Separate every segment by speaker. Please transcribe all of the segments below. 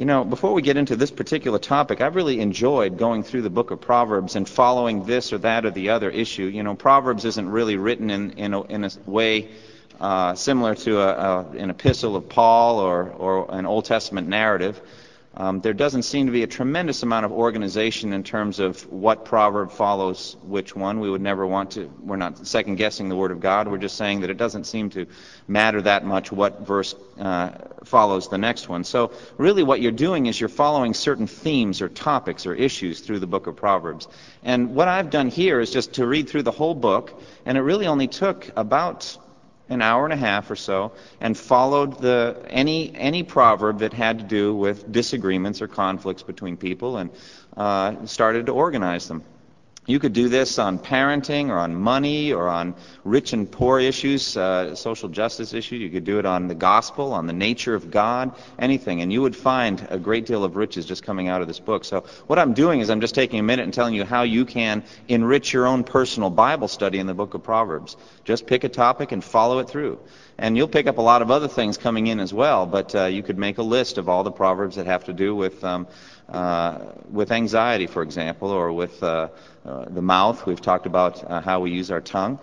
Speaker 1: You know, before we get into this particular topic, I've really enjoyed going through the book of Proverbs and following this or that or the other issue. You know, Proverbs isn't really written in, in, a, in a way uh, similar to a, a, an epistle of Paul or, or an Old Testament narrative. Um, there doesn't seem to be a tremendous amount of organization in terms of what proverb follows which one. We would never want to, we're not second guessing the Word of God. We're just saying that it doesn't seem to matter that much what verse uh, follows the next one. So, really, what you're doing is you're following certain themes or topics or issues through the book of Proverbs. And what I've done here is just to read through the whole book, and it really only took about an hour and a half or so and followed the any any proverb that had to do with disagreements or conflicts between people and uh, started to organize them. You could do this on parenting or on money or on rich and poor issues, uh, social justice issues. You could do it on the gospel, on the nature of God, anything. And you would find a great deal of riches just coming out of this book. So, what I'm doing is I'm just taking a minute and telling you how you can enrich your own personal Bible study in the book of Proverbs. Just pick a topic and follow it through. And you'll pick up a lot of other things coming in as well, but uh, you could make a list of all the Proverbs that have to do with. Um, uh, with anxiety, for example, or with uh, uh, the mouth. We've talked about uh, how we use our tongue.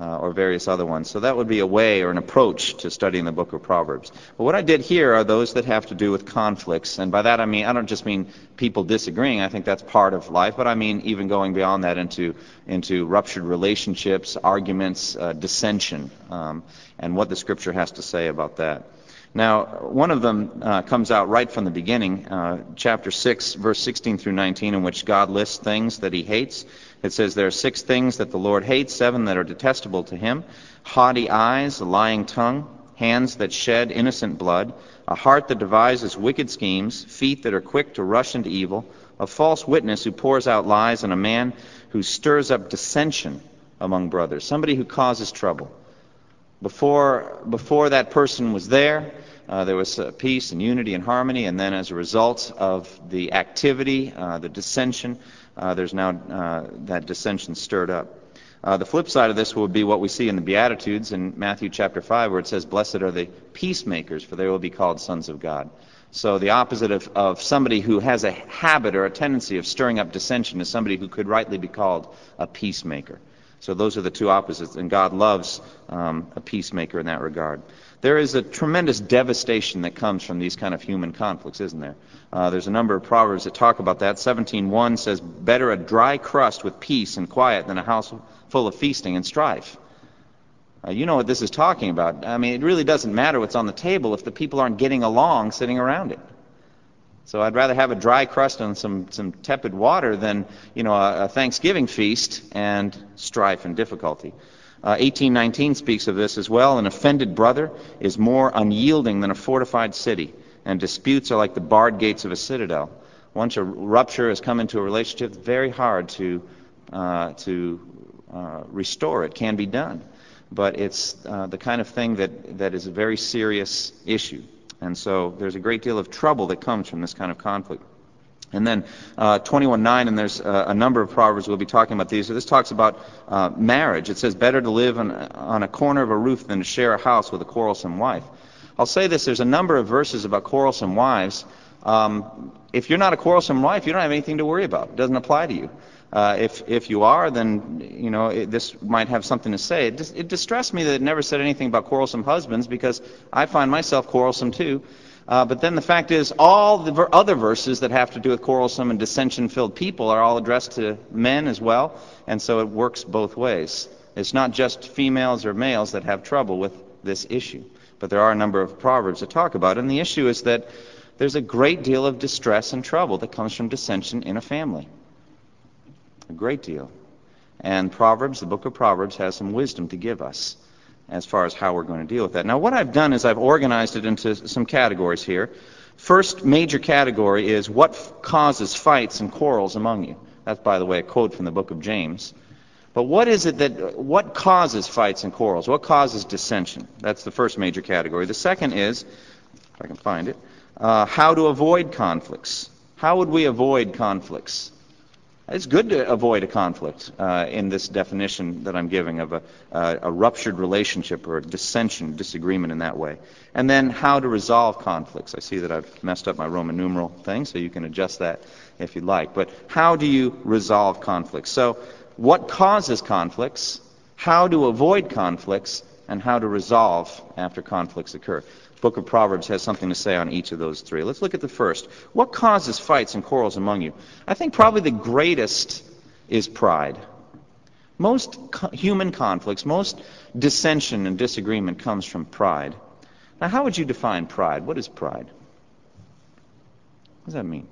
Speaker 1: Uh, or various other ones. So that would be a way or an approach to studying the book of Proverbs. But what I did here are those that have to do with conflicts. And by that I mean, I don't just mean people disagreeing. I think that's part of life. But I mean even going beyond that into, into ruptured relationships, arguments, dissension, um, and what the scripture has to say about that. Now, one of them uh, comes out right from the beginning, uh, chapter 6, verse 16 through 19, in which God lists things that he hates. It says, There are six things that the Lord hates, seven that are detestable to him haughty eyes, a lying tongue, hands that shed innocent blood, a heart that devises wicked schemes, feet that are quick to rush into evil, a false witness who pours out lies, and a man who stirs up dissension among brothers, somebody who causes trouble. Before, before that person was there, uh, there was uh, peace and unity and harmony, and then as a result of the activity, uh, the dissension, uh, there's now uh, that dissension stirred up. Uh, the flip side of this would be what we see in the Beatitudes in Matthew chapter 5, where it says, Blessed are the peacemakers, for they will be called sons of God. So the opposite of, of somebody who has a habit or a tendency of stirring up dissension is somebody who could rightly be called a peacemaker. So those are the two opposites, and God loves um, a peacemaker in that regard. There is a tremendous devastation that comes from these kind of human conflicts, isn't there? Uh, there's a number of proverbs that talk about that. 17:1 says, "Better a dry crust with peace and quiet than a house full of feasting and strife." Uh, you know what this is talking about. I mean, it really doesn't matter what's on the table if the people aren't getting along sitting around it. So I'd rather have a dry crust and some, some tepid water than, you know, a, a Thanksgiving feast and strife and difficulty. Uh, 1819 speaks of this as well. An offended brother is more unyielding than a fortified city, and disputes are like the barred gates of a citadel. Once a rupture has come into a relationship, it's very hard to, uh, to uh, restore. It can be done, but it's uh, the kind of thing that, that is a very serious issue. And so there's a great deal of trouble that comes from this kind of conflict. And then uh, 21.9, and there's uh, a number of proverbs we'll be talking about these. So this talks about uh, marriage. It says, better to live on, on a corner of a roof than to share a house with a quarrelsome wife. I'll say this, there's a number of verses about quarrelsome wives. Um, if you're not a quarrelsome wife, you don't have anything to worry about. It doesn't apply to you. Uh, if if you are, then you know it, this might have something to say. It, dis- it distressed me that it never said anything about quarrelsome husbands because I find myself quarrelsome too. Uh, but then the fact is, all the ver- other verses that have to do with quarrelsome and dissension-filled people are all addressed to men as well, and so it works both ways. It's not just females or males that have trouble with this issue, but there are a number of proverbs that talk about it. And the issue is that there's a great deal of distress and trouble that comes from dissension in a family. A great deal. And Proverbs, the book of Proverbs, has some wisdom to give us. as far as how we're going to deal with that. Now, what I've done is I've organized it into some categories here. First major category is what causes fights and quarrels among you. That's, by the way, a quote from the book of James. But what is it that, what causes fights and quarrels? What causes dissension? That's the first major category. The second is, if I can find it, uh, how to avoid conflicts. How would we avoid conflicts? It's good to avoid a conflict uh, in this definition that I'm giving of a, uh, a, ruptured relationship or a dissension, disagreement in that way. And then how to resolve conflicts. I see that I've messed up my Roman numeral thing, so you can adjust that if you'd like. But how do you resolve conflicts? So, what causes conflicts, how to avoid conflicts, and how to resolve after conflicts occur book of Proverbs has something to say on each of those three. Let's look at the first. What causes fights and quarrels among you? I think probably the greatest is pride. Most co- human conflicts, most dissension and disagreement comes from pride. Now, how would you define pride? What is pride? What does that mean?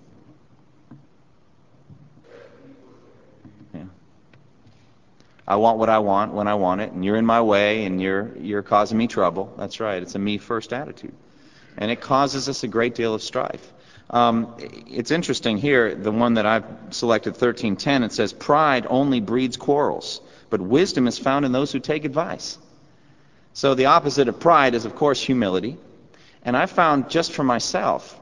Speaker 1: I want what I want when I want it, and you're in my way, and you're you're causing me trouble. That's right. It's a me first attitude, and it causes us a great deal of strife. Um, it's interesting here. The one that I've selected, 1310, it says, "Pride only breeds quarrels, but wisdom is found in those who take advice." So the opposite of pride is, of course, humility. And I found just for myself,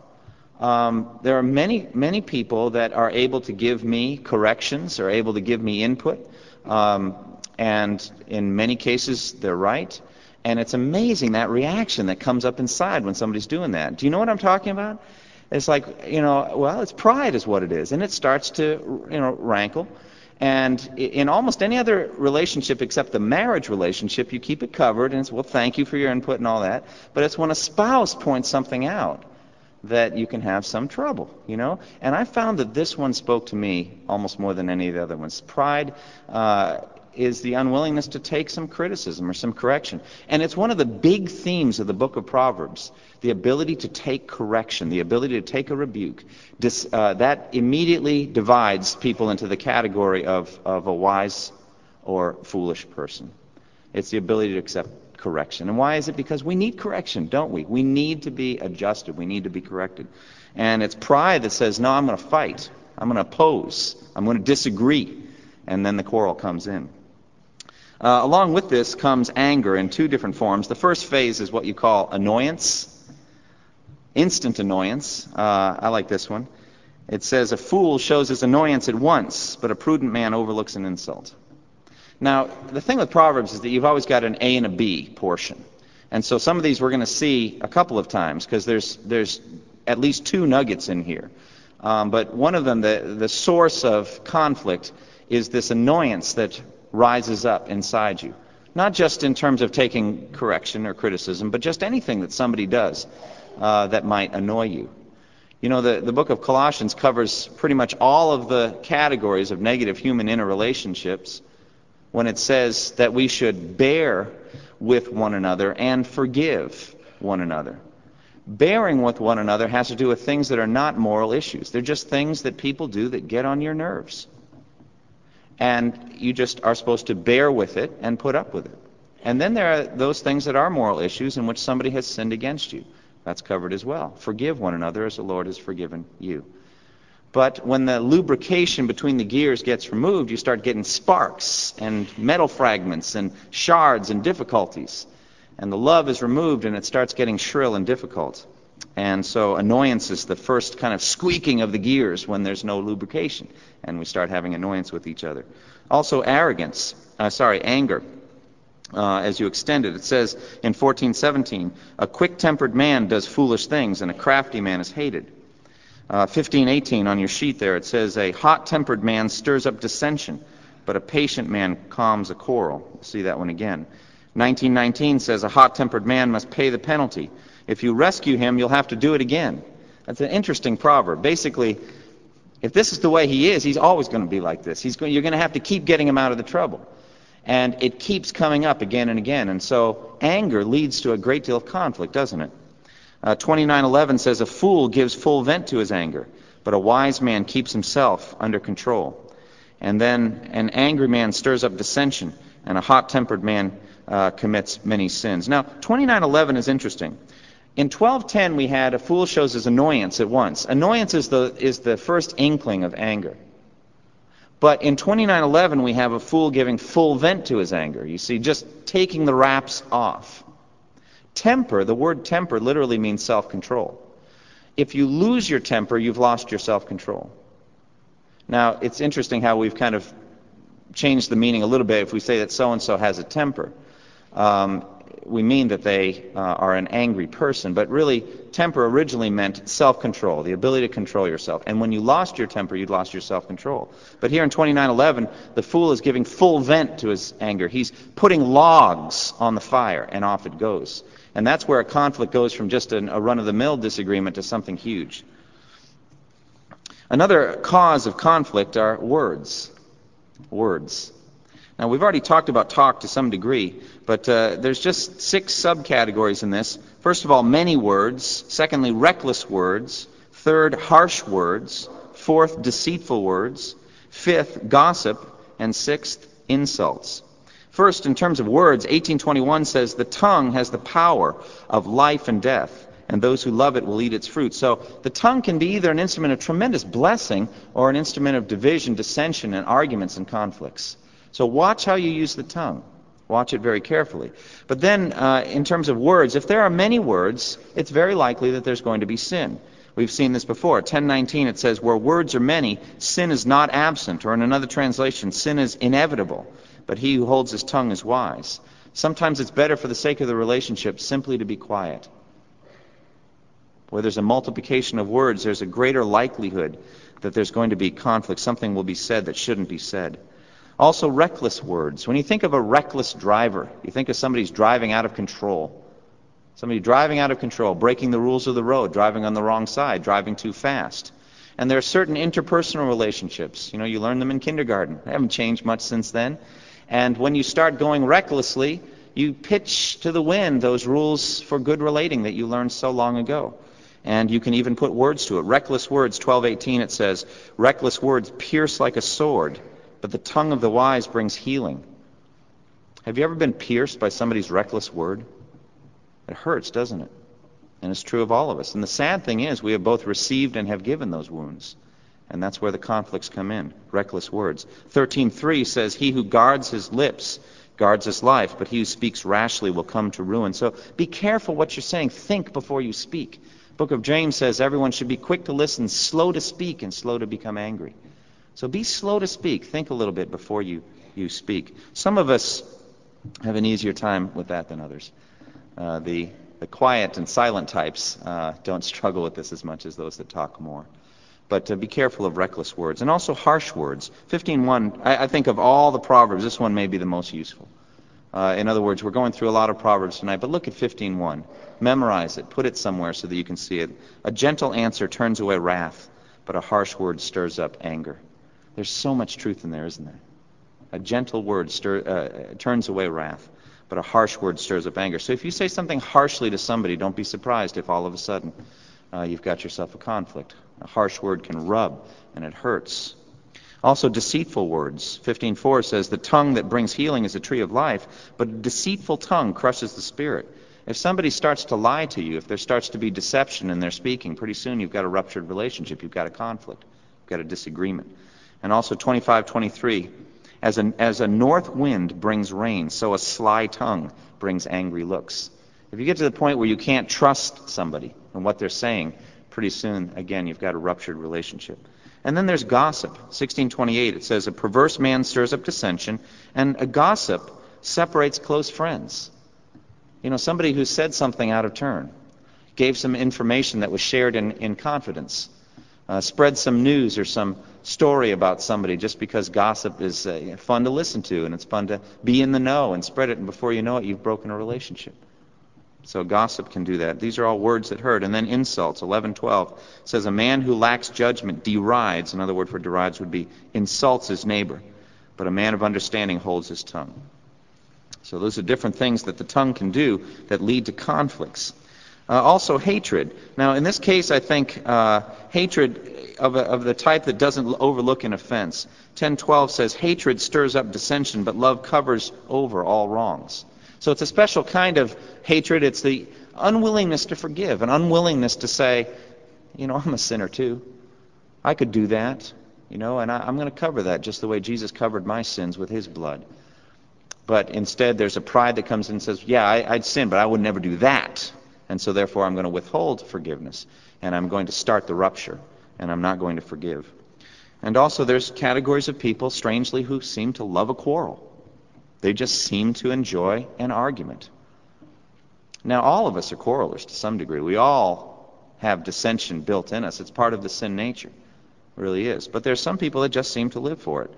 Speaker 1: um, there are many, many people that are able to give me corrections, are able to give me input. Um, and in many cases, they're right. And it's amazing that reaction that comes up inside when somebody's doing that. Do you know what I'm talking about? It's like, you know, well, it's pride is what it is. And it starts to, you know, rankle. And in almost any other relationship except the marriage relationship, you keep it covered and it's, well, thank you for your input and all that. But it's when a spouse points something out that you can have some trouble, you know? And I found that this one spoke to me almost more than any of the other ones. Pride uh, is the unwillingness to take some criticism or some correction. And it's one of the big themes of the book of Proverbs the ability to take correction, the ability to take a rebuke. Dis, uh, that immediately divides people into the category of, of a wise or foolish person. It's the ability to accept correction. And why is it? Because we need correction, don't we? We need to be adjusted. We need to be corrected. And it's pride that says, no, I'm going to fight. I'm going to oppose. I'm going to disagree. And then the quarrel comes in. Uh, along with this comes anger in two different forms. The first phase is what you call annoyance, instant annoyance. Uh, I like this one. It says, A fool shows his annoyance at once, but a prudent man overlooks an insult. Now, the thing with Proverbs is that you've always got an A and a B portion. And so some of these we're going to see a couple of times because there's, there's at least two nuggets in here. Um, but one of them, the, the source of conflict, is this annoyance that rises up inside you. Not just in terms of taking correction or criticism, but just anything that somebody does uh, that might annoy you. You know, the, the book of Colossians covers pretty much all of the categories of negative human interrelationships when it says that we should bear with one another and forgive one another. Bearing with one another has to do with things that are not moral issues. They're just things that people do that get on your nerves. And you just are supposed to bear with it and put up with it. And then there are those things that are moral issues in which somebody has sinned against you. That's covered as well. Forgive one another as the Lord has forgiven you. But when the lubrication between the gears gets removed, you start getting sparks and metal fragments and shards and difficulties. And the love is removed and it starts getting shrill and difficult. And so annoyance is the first kind of squeaking of the gears when there's no lubrication and we start having annoyance with each other. Also arrogance, uh, sorry, anger. Uh, as you extend it, it says in 1417, a quick-tempered man does foolish things and a crafty man is hated. Uh, 1518 on your sheet there, it says, A hot tempered man stirs up dissension, but a patient man calms a quarrel. See that one again. 1919 says, A hot tempered man must pay the penalty. If you rescue him, you'll have to do it again. That's an interesting proverb. Basically, if this is the way he is, he's always going to be like this. Going, you're going to have to keep getting him out of the trouble. And it keeps coming up again and again. And so anger leads to a great deal of conflict, doesn't it? Uh, 29:11 says, "A fool gives full vent to his anger, but a wise man keeps himself under control." And then an angry man stirs up dissension, and a hot-tempered man uh, commits many sins. Now, 2911 is interesting. In 1210, we had a fool shows his annoyance at once. Annoyance is the, is the first inkling of anger. But in 2911, we have a fool giving full vent to his anger. You see, just taking the wraps off. Temper, the word temper literally means self control. If you lose your temper, you've lost your self control. Now, it's interesting how we've kind of changed the meaning a little bit if we say that so and so has a temper. Um, we mean that they uh, are an angry person, but really, temper originally meant self control, the ability to control yourself. And when you lost your temper, you'd lost your self control. But here in 2911, the fool is giving full vent to his anger. He's putting logs on the fire, and off it goes. And that's where a conflict goes from just an, a run of the mill disagreement to something huge. Another cause of conflict are words. Words. Now, we've already talked about talk to some degree, but uh, there's just six subcategories in this. First of all, many words. Secondly, reckless words. Third, harsh words. Fourth, deceitful words. Fifth, gossip. And sixth, insults. First, in terms of words, 1821 says the tongue has the power of life and death, and those who love it will eat its fruit. So the tongue can be either an instrument of tremendous blessing or an instrument of division, dissension, and arguments and conflicts. So watch how you use the tongue. Watch it very carefully. But then, uh, in terms of words, if there are many words, it's very likely that there's going to be sin. We've seen this before. 1019 it says, Where words are many, sin is not absent. Or in another translation, sin is inevitable but he who holds his tongue is wise. Sometimes it's better for the sake of the relationship simply to be quiet. Where there's a multiplication of words, there's a greater likelihood that there's going to be conflict. Something will be said that shouldn't be said. Also, reckless words. When you think of a reckless driver, you think of somebody who's driving out of control. Somebody driving out of control, breaking the rules of the road, driving on the wrong side, driving too fast. And there are certain interpersonal relationships. You know, you learn them in kindergarten. They haven't changed much since then. And when you start going recklessly, you pitch to the wind those rules for good relating that you learned so long ago. And you can even put words to it. Reckless words, 12:18 it says, reckless words pierce like a sword, but the tongue of the wise brings healing. Have you ever been pierced by somebody's reckless word? It hurts, doesn't it? And it's true of all of us. And the sad thing is, we have both received and have given those wounds. And that's where the conflicts come in. Reckless words. 13.3 says, He who guards his lips guards his life, but he who speaks rashly will come to ruin. So be careful what you're saying. Think before you speak. Book of James says everyone should be quick to listen, slow to speak, and slow to become angry. So be slow to speak. Think a little bit before you, you speak. Some of us have an easier time with that than others. Uh, the, the quiet and silent types uh, don't struggle with this as much as those that talk more. But uh, be careful of reckless words and also harsh words. 15.1, I, I think of all the Proverbs, this one may be the most useful. Uh, in other words, we're going through a lot of Proverbs tonight, but look at 15.1. Memorize it. Put it somewhere so that you can see it. A gentle answer turns away wrath, but a harsh word stirs up anger. There's so much truth in there, isn't there? A gentle word stir, uh, turns away wrath, but a harsh word stirs up anger. So if you say something harshly to somebody, don't be surprised if all of a sudden uh, you've got yourself a conflict. A harsh word can rub and it hurts. Also, deceitful words. 15:4 says, "The tongue that brings healing is a tree of life, but a deceitful tongue crushes the spirit." If somebody starts to lie to you, if there starts to be deception in their speaking, pretty soon you've got a ruptured relationship. You've got a conflict. You've got a disagreement. And also 25:23, as a, as a north wind brings rain, so a sly tongue brings angry looks. If you get to the point where you can't trust somebody and what they're saying, pretty soon, again, you've got a ruptured relationship. And then there's gossip. 1628, it says, A perverse man stirs up dissension, and a gossip separates close friends. You know, somebody who said something out of turn, gave some information that was shared in, in confidence, uh, spread some news or some story about somebody just because gossip is uh, fun to listen to and it's fun to be in the know and spread it, and before you know it, you've broken a relationship. So gossip can do that. These are all words that hurt. And then insults. 11:12 says a man who lacks judgment derides. Another word for derides would be insults his neighbor, but a man of understanding holds his tongue. So those are different things that the tongue can do that lead to conflicts. Uh, also hatred. Now in this case, I think uh, hatred of, a, of the type that doesn't overlook an offense. 10:12 says hatred stirs up dissension, but love covers over all wrongs. So it's a special kind of hatred. It's the unwillingness to forgive, an unwillingness to say, you know, I'm a sinner too. I could do that, you know, and I, am going to cover that just the way Jesus covered my sins with his blood. But instead, there's a pride that comes in and says, yeah, I, I'd sin, but I would never do that. And so therefore, I'm going to withhold forgiveness, and I'm going to start the rupture, and I'm not going to forgive. And also, there's categories of people, strangely, who seem to love a quarrel. They just seem to enjoy an argument. Now, all of us are quarrelers to some degree. We all have dissension built in us. It's part of the sin nature. It really is. But there's some people that just seem to live for it.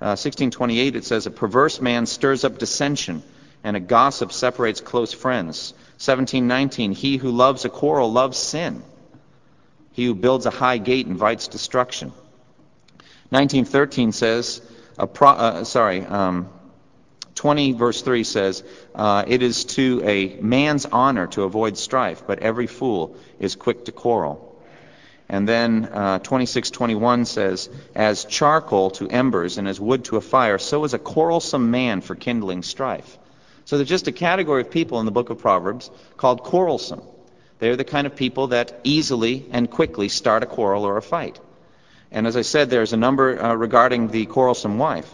Speaker 1: Uh, 1628, it says, A perverse man stirs up dissension, and a gossip separates close friends. 1719, He who loves a quarrel loves sin. He who builds a high gate invites destruction. 1913 says, pro, uh, sorry, um, 20 verse 3 says, uh, It is to a man's honor to avoid strife, but every fool is quick to quarrel. And then uh, 26:21 says, "As charcoal to embers and as wood to a fire, so is a quarrelsome man for kindling strife." So there's just a category of people in the book of Proverbs called quarrelsome. They're the kind of people that easily and quickly start a quarrel or a fight. And as I said, there's a number uh, regarding the quarrelsome wife.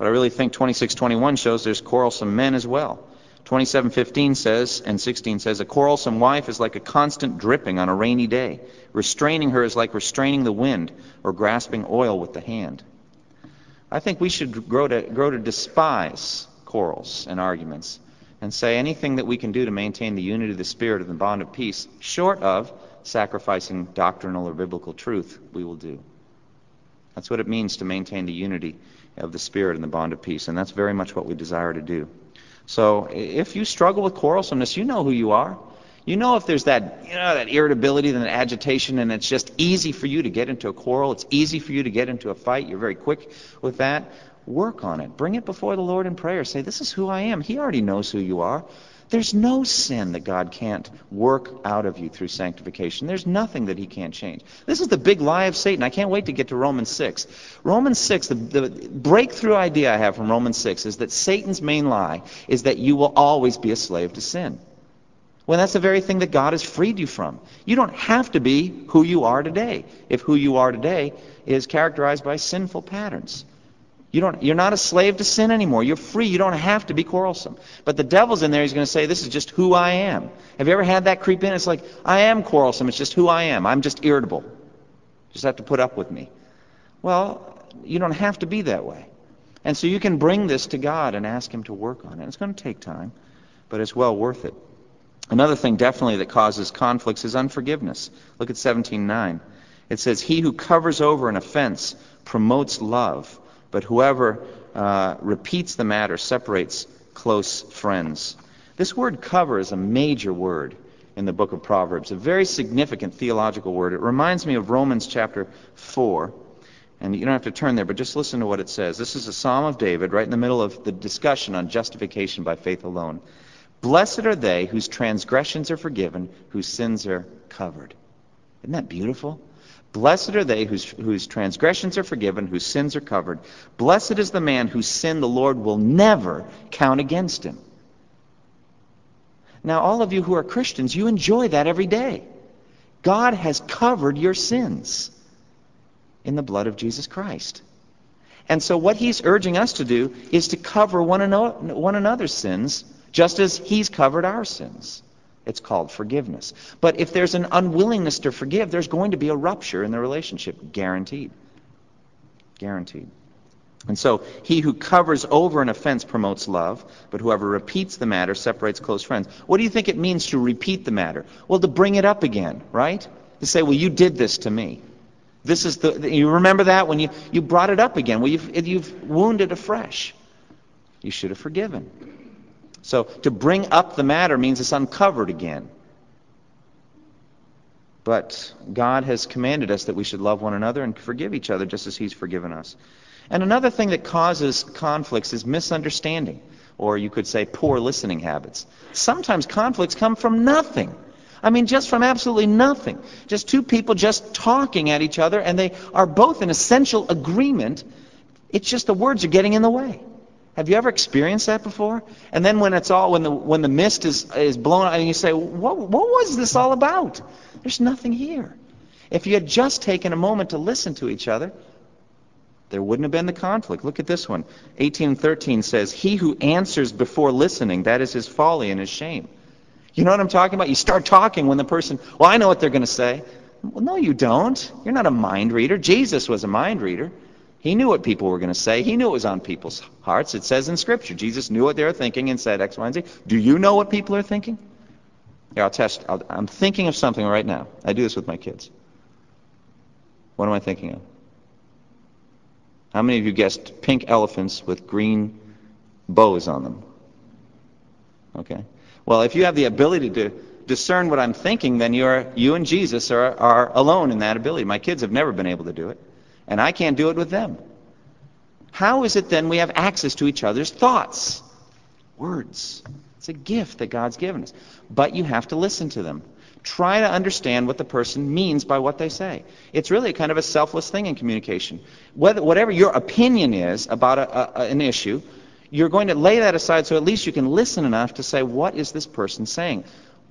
Speaker 1: But I really think 26:21 shows there's quarrelsome men as well. 27:15 says and 16 says a quarrelsome wife is like a constant dripping on a rainy day. Restraining her is like restraining the wind or grasping oil with the hand. I think we should grow to grow to despise quarrels and arguments and say anything that we can do to maintain the unity of the spirit and the bond of peace short of sacrificing doctrinal or biblical truth we will do. That's what it means to maintain the unity of the Spirit and the bond of peace. And that's very much what we desire to do. So if you struggle with quarrelsomeness, you know who you are. You know if there's that, you know, that irritability and that agitation, and it's just easy for you to get into a quarrel. It's easy for you to get into a fight. You're very quick with that. Work on it. Bring it before the Lord in prayer. Say, This is who I am. He already knows who you are. There's no sin that God can't work out of you through sanctification. There's nothing that he can't change. This is the big lie of Satan. I can't wait to get to Romans 6. Romans 6, the, the breakthrough idea I have from Romans 6 is that Satan's main lie is that you will always be a slave to sin. When that's the very thing that God has freed you from. You don't have to be who you are today if who you are today is characterized by sinful patterns. You don't, you're not a slave to sin anymore. You're free. You don't have to be quarrelsome. But the devil's in there. He's going to say, This is just who I am. Have you ever had that creep in? It's like, I am quarrelsome. It's just who I am. I'm just irritable. Just have to put up with me. Well, you don't have to be that way. And so you can bring this to God and ask Him to work on it. It's going to take time, but it's well worth it. Another thing definitely that causes conflicts is unforgiveness. Look at 17:9. It says, He who covers over an offense promotes love but whoever uh, repeats the matter separates close friends. This word cover is a major word in the book of Proverbs, a very significant theological word. It reminds me of Romans chapter 4. And you don't have to turn there, but just listen to what it says. This is a Psalm of David, right in the middle of the discussion on justification by faith alone. Blessed are they whose transgressions are forgiven, whose sins are covered. Isn't that beautiful? Blessed are they whose, whose transgressions are forgiven, whose sins are covered. Blessed is the man whose sin the Lord will never count against him. Now, all of you who are Christians, you enjoy that every day. God has covered your sins in the blood of Jesus Christ. And so, what he's urging us to do is to cover one, another's sins just as he's covered our sins. It's called forgiveness. But if there's an unwillingness to forgive, there's going to be a rupture in the relationship, guaranteed. Guaranteed. And so, he who covers over an offense promotes love, but whoever repeats the matter separates close friends. What do you think it means to repeat the matter? Well, to bring it up again, right? To say, well, you did this to me. This is the, you remember that when you, you brought it up again? Well, you've, you've wounded afresh. You should have forgiven. So to bring up the matter means it's uncovered again. But God has commanded us that we should love one another and forgive each other just as He's forgiven us. And another thing that causes conflicts is misunderstanding, or you could say poor listening habits. Sometimes conflicts come from nothing. I mean, just from absolutely nothing. Just two people just talking at each other, and they are both in essential agreement. It's just the words are getting in the way. Have you ever experienced that before? And then when it's all when the when the mist is is blown out and you say, "What what was this all about?" There's nothing here. If you had just taken a moment to listen to each other, there wouldn't have been the conflict. Look at this one. 18 and 13 says, He who answers before listening, that is his folly and his shame. You know what I'm talking about? You start talking when the person, well, I know what they're going to say. Well, no, you don't. You're not a mind reader. Jesus was a mind reader. He knew what people were going to say. He knew it was on people's hearts. It says in Scripture, Jesus knew what they were thinking and said X, Y, and Z. Do you know what people are thinking? Here, I'll test. i I'm thinking of something right now. I do this with my kids. What am I thinking of? How many of you guessed pink elephants with green bows on them? Okay. Well, if you have the ability to discern what I'm thinking, then you're, you and Jesus are, are alone in that ability. My kids have never been able to do it, and I can't do it with them. How is it then we have access to each other's thoughts? Words. It's a gift that God's given us. But you have to listen to them. Try to understand what the person means by what they say. It's really kind of a selfless thing in communication. Whether, whatever your opinion is about a, a, an issue, you're going to lay that aside so at least you can listen enough to say, what is this person saying?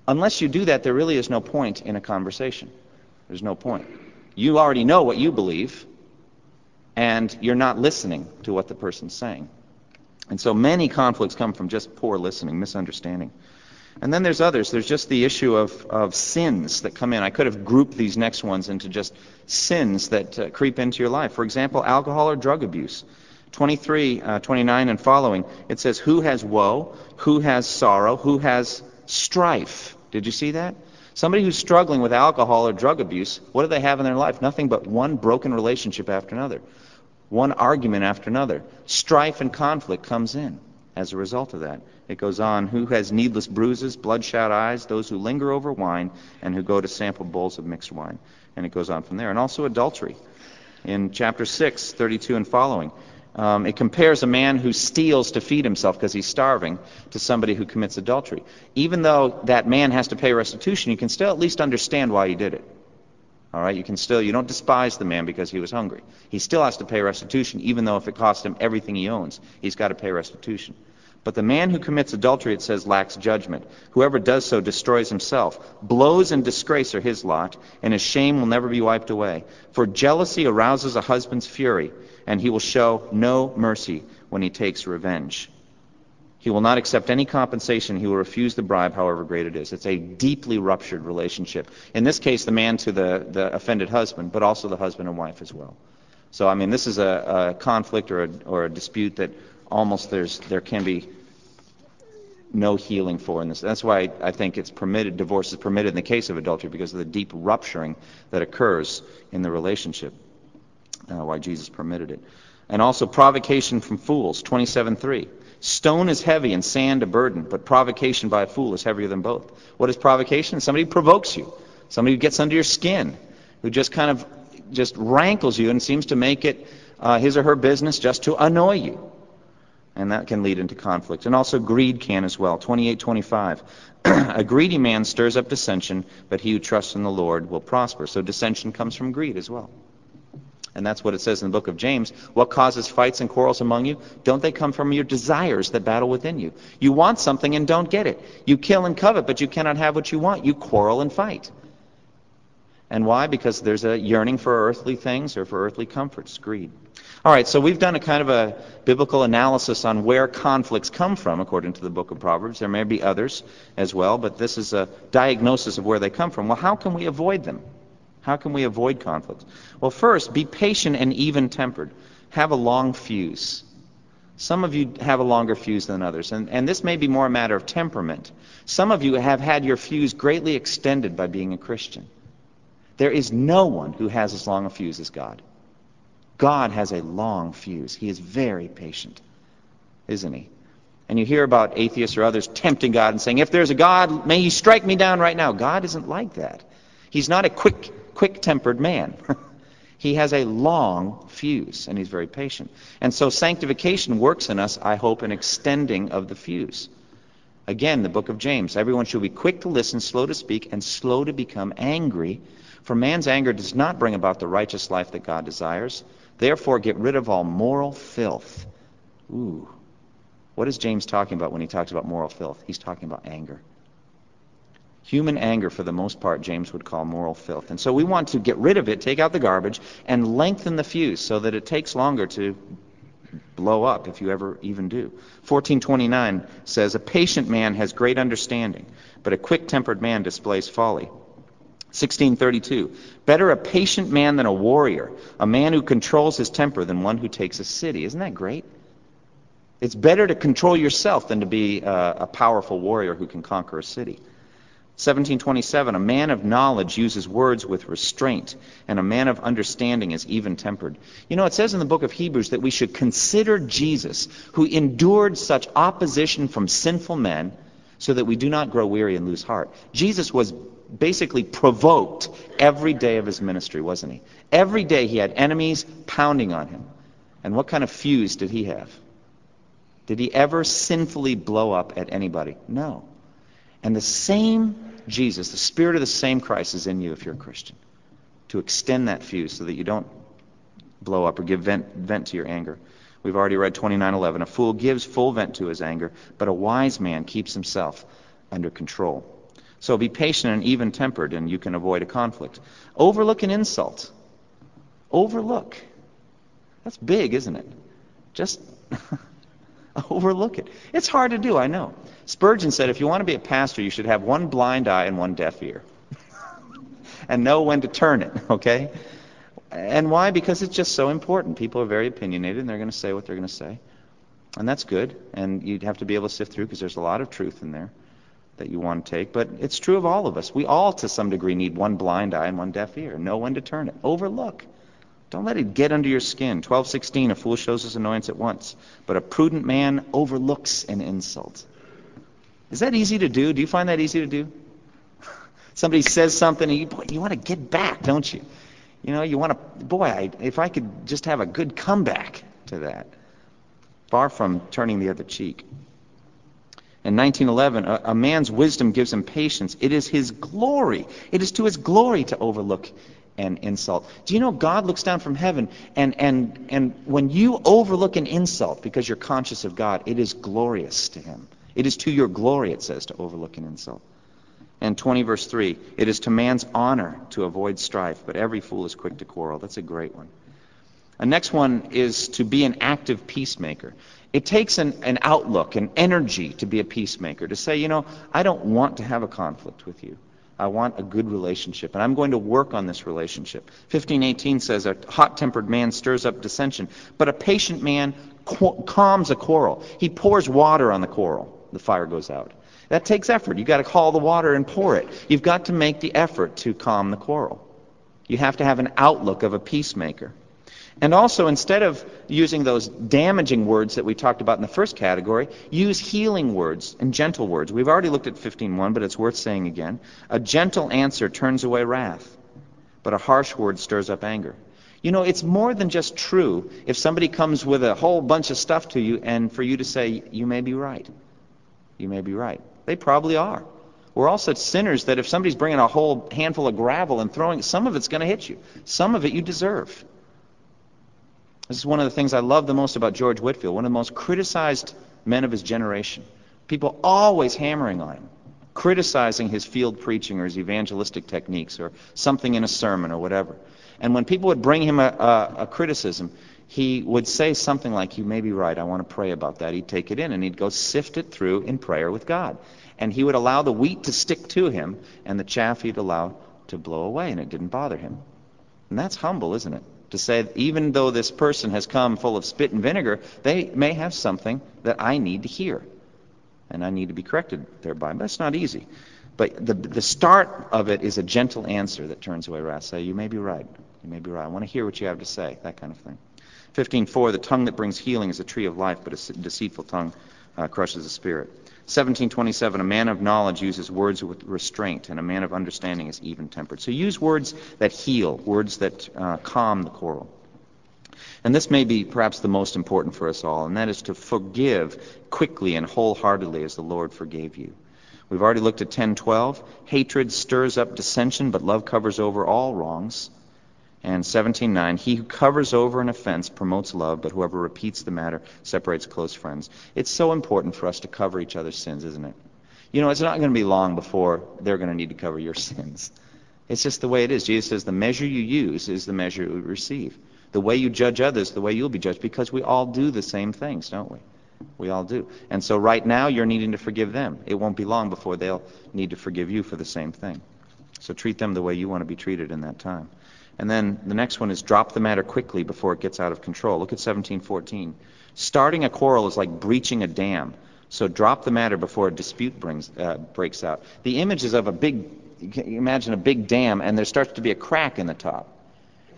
Speaker 1: Unless you do that, there really is no point in a conversation. There's no point. You already know what you believe, and you're not listening to what the person's saying. And so many conflicts come from just poor listening, misunderstanding. And then there's others. There's just the issue of, of sins that come in. I could have grouped these next ones into just sins that uh, creep into your life. For example, alcohol or drug abuse. 23, uh, 29 and following, it says, Who has woe? Who has sorrow? Who has strife? Did you see that? Somebody who's struggling with alcohol or drug abuse, what do they have in their life? Nothing but one broken relationship after another, one argument after another. Strife and conflict comes in as a result of that. It goes on, who has needless bruises, bloodshot eyes, those who linger over wine, and who go to sample bowls of mixed wine. And it goes on from there. And also adultery. In chapter 6, 32 and following, um, it compares a man who steals to feed himself because he's starving to somebody who commits adultery. Even though that man has to pay restitution, you can still at least understand why he did it. All right, you can still you don't despise the man because he was hungry. He still has to pay restitution, even though if it cost him everything he owns, he's got to pay restitution. But the man who commits adultery, it says, lacks judgment. Whoever does so destroys himself. Blows and disgrace are his lot, and his shame will never be wiped away. For jealousy arouses a husband's fury, and he will show no mercy when he takes revenge. He will not accept any compensation. He will refuse the bribe, however great it is. It's a deeply ruptured relationship. In this case, the man to the, the offended husband, but also the husband and wife as well. So, I mean, this is a, a conflict or a, or a dispute that almost there's there can be no healing for in this. That's why I think it's permitted, divorce is permitted in the case of adultery because of the deep rupturing that occurs in the relationship. Uh, why Jesus permitted it. And also provocation from fools, 27:3. Stone is heavy and sand a burden, but provocation by a fool is heavier than both. What is provocation? Somebody provokes you, somebody who gets under your skin, who just kind of just rankles you and seems to make it uh, his or her business just to annoy you and that can lead into conflict. And also greed can as well. 28:25. a greedy man stirs up dissension, but he who trusts in the Lord will prosper. So dissension comes from greed as well. And that's what it says in the book of James. What causes fights and quarrels among you? Don't they come from your desires that battle within you? You want something and don't get it. You kill and covet, but you cannot have what you want. You quarrel and fight. And why? Because there's a yearning for earthly things or for earthly comforts, greed. All right, so we've done a kind of a biblical analysis on where conflicts come from, according to the book of Proverbs. There may be others as well, but this is a diagnosis of where they come from. Well, how can we avoid them? How can we avoid conflicts? Well, first, be patient and even tempered. Have a long fuse. Some of you have a longer fuse than others, and, and this may be more a matter of temperament. Some of you have had your fuse greatly extended by being a Christian. There is no one who has as long a fuse as God. God has a long fuse. He is very patient, isn't he? And you hear about atheists or others tempting God and saying, if there's a God, may he strike me down right now. God isn't like that. He's not a quick, quick-tempered man. he has a long fuse, and he's very patient. And so sanctification works in us, I hope, an extending of the fuse. Again, the book of James. Everyone should be quick to listen, slow to speak, and slow to become angry. For man's anger does not bring about the righteous life that God desires. Therefore, get rid of all moral filth. Ooh, What is James talking about when he talks about moral filth? He's talking about anger. Human anger, for the most part, James would call moral filth. And so we want to get rid of it, take out the garbage, and lengthen the fuse so that it takes longer to blow up if you ever even do. 1429 says, A patient man has great understanding, but a quick tempered man displays folly. 1632, better a patient man than a warrior, a man who controls his temper than one who takes a city. Isn't that great? It's better to control yourself than to be a, a powerful warrior who can conquer a city. 1727, a man of knowledge uses words with restraint, and a man of understanding is even tempered. You know, it says in the book of Hebrews that we should consider Jesus, who endured such opposition from sinful men, so that we do not grow weary and lose heart. Jesus was basically provoked every day of his ministry, wasn't he? Every day he had enemies pounding on him. And what kind of fuse did he have? Did he ever sinfully blow up at anybody? No. And the same Jesus, the Spirit of the same Christ is in you if you're a Christian. To extend that fuse so that you don't blow up or give vent, vent to your anger. We've already read 29:11. A fool gives full vent to his anger, but a wise man keeps himself under control. So be patient and even tempered, and you can avoid a conflict. Overlook an insult. Overlook. That's big, isn't it? Just overlook it. It's hard to do, I know. Spurgeon said if you want to be a pastor, you should have one blind eye and one deaf ear. and know when to turn it, okay? And why? Because it's just so important. People are very opinionated and they're going to say what they're going to say. And that's good. And you'd have to be able to sift through because there's a lot of truth in there that you want to take. But it's true of all of us. We all, to some degree, need one blind eye and one deaf ear. Know when to turn it. Overlook. Don't let it get under your skin. 12:16 A fool shows his annoyance at once, but a prudent man overlooks an insult. Is that easy to do? Do you find that easy to do? Somebody says something and you, boy, you want to get back, don't you? You know, you want to, boy, I, if I could just have a good comeback to that. Far from turning the other cheek. In 1911, a, a, man's wisdom gives him patience. It is his glory. It is to his glory to overlook an insult. Do you know God looks down from heaven and, and, and when you overlook an insult because you're conscious of God, it is glorious to him. It is to your glory, it says, to overlook an insult. And 20 verse 3, it is to man's honor to avoid strife, but every fool is quick to quarrel. That's a great one. The next one is to be an active peacemaker. It takes an, an outlook, an energy to be a peacemaker, to say, you know, I don't want to have a conflict with you. I want a good relationship, and I'm going to work on this relationship. 1518 says, A hot tempered man stirs up dissension, but a patient man calms a quarrel. He pours water on the quarrel, the fire goes out. That takes effort. You've got to call the water and pour it. You've got to make the effort to calm the quarrel. You have to have an outlook of a peacemaker. And also, instead of using those damaging words that we talked about in the first category, use healing words and gentle words. We've already looked at 15.1, but it's worth saying again. A gentle answer turns away wrath, but a harsh word stirs up anger. You know, it's more than just true if somebody comes with a whole bunch of stuff to you and for you to say, you may be right. You may be right. They probably are. We're all such sinners that if somebody's bringing a whole handful of gravel and throwing, some of it's going to hit you. Some of it you deserve. This is one of the things I love the most about George Whitefield, one of the most criticized men of his generation. People always hammering on him, criticizing his field preaching or his evangelistic techniques or something in a sermon or whatever. And when people would bring him a, a, a criticism, he would say something like, You may be right, I want to pray about that. He'd take it in and he'd go sift it through in prayer with God. And he would allow the wheat to stick to him and the chaff he'd allow to blow away, and it didn't bother him. And that's humble, isn't it? To say, even though this person has come full of spit and vinegar, they may have something that I need to hear. And I need to be corrected thereby. But it's not easy. But the, the start of it is a gentle answer that turns away wrath. Say, you may be right. You may be right. I want to hear what you have to say. That kind of thing. 15.4, the tongue that brings healing is a tree of life, but a deceitful tongue uh, crushes the spirit. 1727, a man of knowledge uses words with restraint, and a man of understanding is even tempered. So use words that heal, words that uh, calm the quarrel. And this may be perhaps the most important for us all, and that is to forgive quickly and wholeheartedly as the Lord forgave you. We've already looked at 10:12. Hatred stirs up dissension, but love covers over all wrongs. And 17:9, he who covers over an offense promotes love, but whoever repeats the matter separates close friends. It's so important for us to cover each other's sins, isn't it? You know, it's not going to be long before they're going to need to cover your sins. It's just the way it is. Jesus says the measure you use is the measure you receive. The way you judge others, the way you'll be judged, because we all do the same things, don't we? We all do. And so right now, you're needing to forgive them. It won't be long before they'll need to forgive you for the same thing. So treat them the way you want to be treated in that time. And then the next one is drop the matter quickly before it gets out of control. Look at 1714. Starting a quarrel is like breaching a dam. So drop the matter before a dispute brings, uh, breaks out. The image is of a big, imagine a big dam, and there starts to be a crack in the top.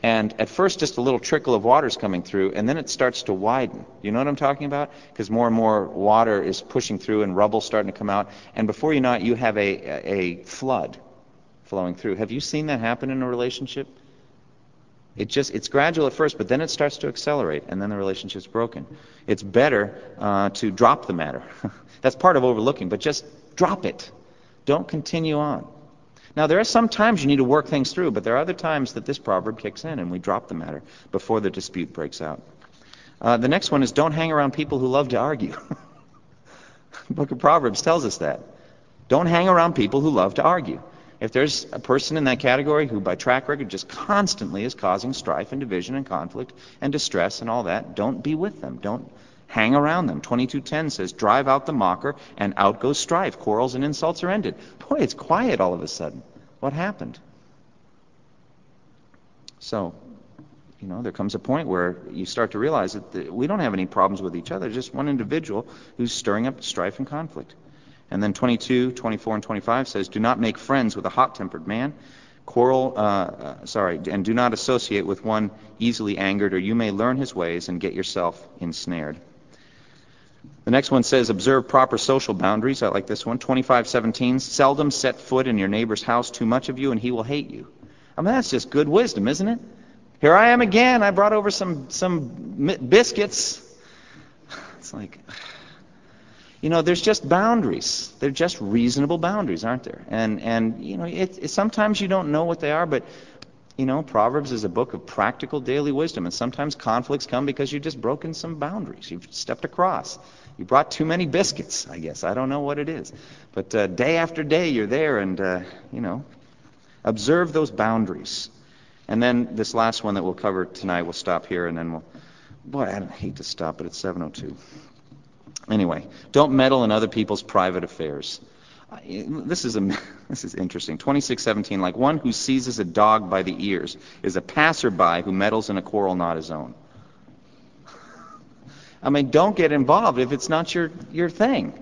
Speaker 1: And at first, just a little trickle of water is coming through, and then it starts to widen. You know what I'm talking about? Because more and more water is pushing through, and rubble starting to come out. And before you know it, you have a, a flood flowing through. Have you seen that happen in a relationship? It just it's gradual at first, but then it starts to accelerate, and then the relationship's broken. It's better uh, to drop the matter. That's part of overlooking, but just drop it. Don't continue on. Now, there are some times you need to work things through, but there are other times that this proverb kicks in and we drop the matter before the dispute breaks out. Uh, the next one is don't hang around people who love to argue. the book of Proverbs tells us that. Don't hang around people who love to argue. If there's a person in that category who, by track record, just constantly is causing strife and division and conflict and distress and all that, don't be with them. Don't hang around them. 22:10 says, "Drive out the mocker, and out goes strife. Quarrels and insults are ended." Boy, it's quiet all of a sudden. What happened? So, you know, there comes a point where you start to realize that we don't have any problems with each other. Just one individual who's stirring up strife and conflict. And then 22, 24, and 25 says, "Do not make friends with a hot-tempered man." Quarrel, uh, uh, sorry, and do not associate with one easily angered, or you may learn his ways and get yourself ensnared. The next one says, observe proper social boundaries. I like this one. 2517, seldom set foot in your neighbor's house too much of you and he will hate you. I mean, that's just good wisdom, isn't it? Here I am again. I brought over some, some biscuits. It's like, you know, there's just boundaries. They're just reasonable boundaries, aren't there? And, and you know, it, it, sometimes you don't know what they are, but you know, Proverbs is a book of practical daily wisdom, and sometimes conflicts come because you've just broken some boundaries. You've stepped across. You brought too many biscuits, I guess. I don't know what it is. But uh, day after day, you're there, and, uh, you know, observe those boundaries. And then this last one that we'll cover tonight, we'll stop here, and then we'll. Boy, I hate to stop, but it's 7:02. Anyway, don't meddle in other people's private affairs. Uh, this is a, this is interesting. 26:17, like one who seizes a dog by the ears is a passerby who meddles in a quarrel not his own. I mean, don't get involved if it's not your your thing.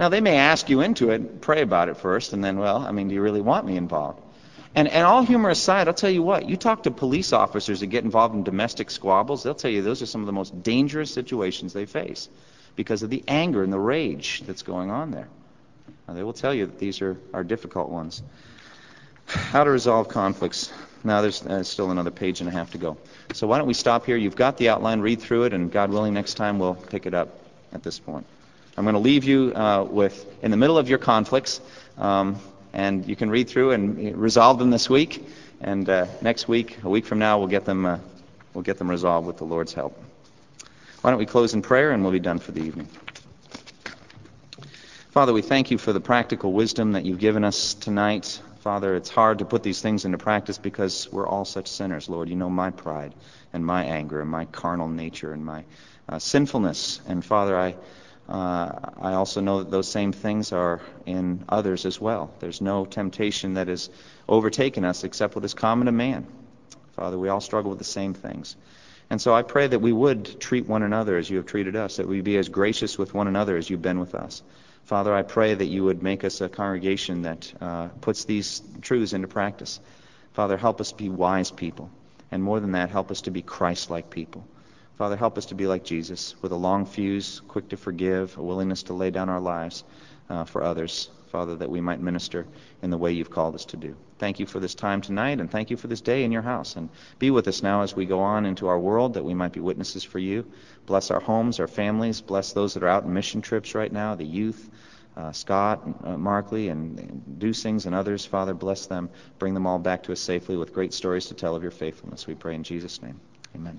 Speaker 1: Now they may ask you into it, pray about it first, and then, well, I mean, do you really want me involved? And, and all humor aside, I'll tell you what, you talk to police officers that get involved in domestic squabbles, they'll tell you those are some of the most dangerous situations they face because of the anger and the rage that's going on there. Now, they will tell you that these are, are difficult ones. How to resolve conflicts. Now, there's uh, still another page and a half to go. So, why don't we stop here? You've got the outline, read through it, and God willing, next time we'll pick it up at this point. I'm going to leave you uh, with, in the middle of your conflicts, um, and you can read through and resolve them this week. And uh, next week, a week from now, we'll get them, uh, we'll get them resolved with the Lord's help. Why don't we close in prayer, and we'll be done for the evening. Father, we thank you for the practical wisdom that you've given us tonight. Father, it's hard to put these things into practice because we're all such sinners, Lord. You know my pride and my anger and my carnal nature and my uh, sinfulness. And Father, I, uh, I also know that those same things are in others as well. There's no temptation that has overtaken us except what is common to man. Father, we all struggle with the same things. And so I pray that we would treat one another as you have treated us, that we be as gracious with one another as you've been with us. Father, I pray that you would make us a congregation that uh, puts these truths into practice. Father, help us be wise people. And more than that, help us to be Christ like people. Father, help us to be like Jesus, with a long fuse, quick to forgive, a willingness to lay down our lives uh, for others. Father, that we might minister in the way you've called us to do. Thank you for this time tonight, and thank you for this day in your house. And be with us now as we go on into our world, that we might be witnesses for you. Bless our homes, our families. Bless those that are out in mission trips right now, the youth. uh, Scott, uh, Markley, and, and Dusings, and others. Father, bless them. Bring them all back to us safely with great stories to tell of your faithfulness. We pray in Jesus' name. Amen.